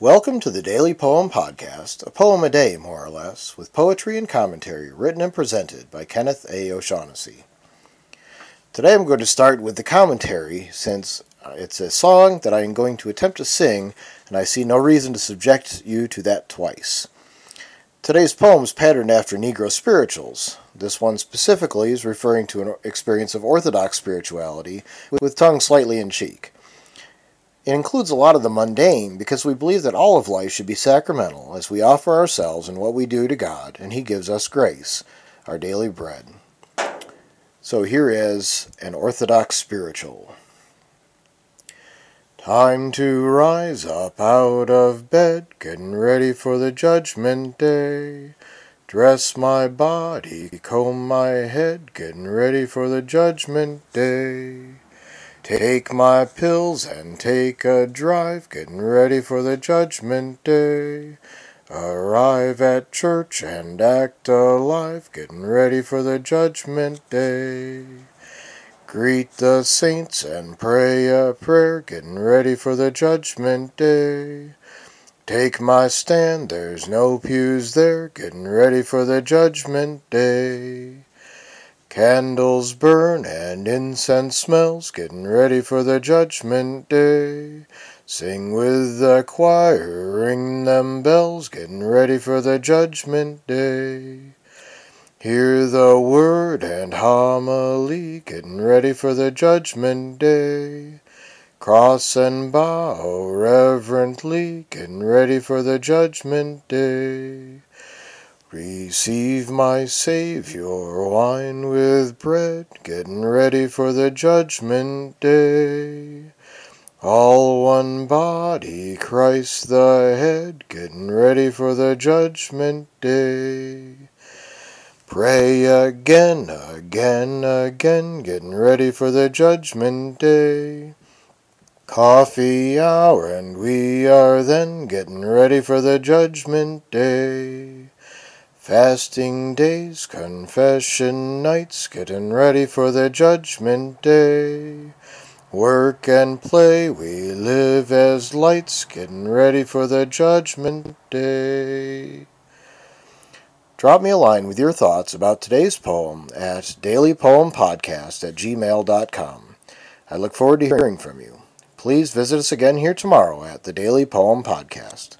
Welcome to the Daily Poem Podcast, a poem a day, more or less, with poetry and commentary written and presented by Kenneth A. O'Shaughnessy. Today I'm going to start with the commentary since uh, it's a song that I am going to attempt to sing, and I see no reason to subject you to that twice. Today's poem is patterned after Negro spirituals. This one specifically is referring to an experience of Orthodox spirituality with tongue slightly in cheek. It includes a lot of the mundane because we believe that all of life should be sacramental as we offer ourselves and what we do to God, and He gives us grace, our daily bread. So here is an Orthodox spiritual. Time to rise up out of bed, getting ready for the judgment day. Dress my body, comb my head, getting ready for the judgment day. Take my pills and take a drive, getting ready for the judgment day. Arrive at church and act alive, getting ready for the judgment day. Greet the saints and pray a prayer, getting ready for the judgment day. Take my stand, there's no pews there, getting ready for the judgment day. Candles burn and incense smells, getting ready for the judgment day. Sing with the choir, ring them bells, getting ready for the judgment day. Hear the word and homily, getting ready for the judgment day. Cross and bow reverently, getting ready for the judgment day. Receive my Savior, wine with bread, getting ready for the judgment day. All one body, Christ the head, getting ready for the judgment day. Pray again, again, again, getting ready for the judgment day. Coffee hour, and we are then getting ready for the judgment day. Fasting days, confession nights, getting ready for the judgment day. Work and play, we live as lights, getting ready for the judgment day. Drop me a line with your thoughts about today's poem at dailypoempodcast at gmail.com. I look forward to hearing from you. Please visit us again here tomorrow at the Daily Poem Podcast.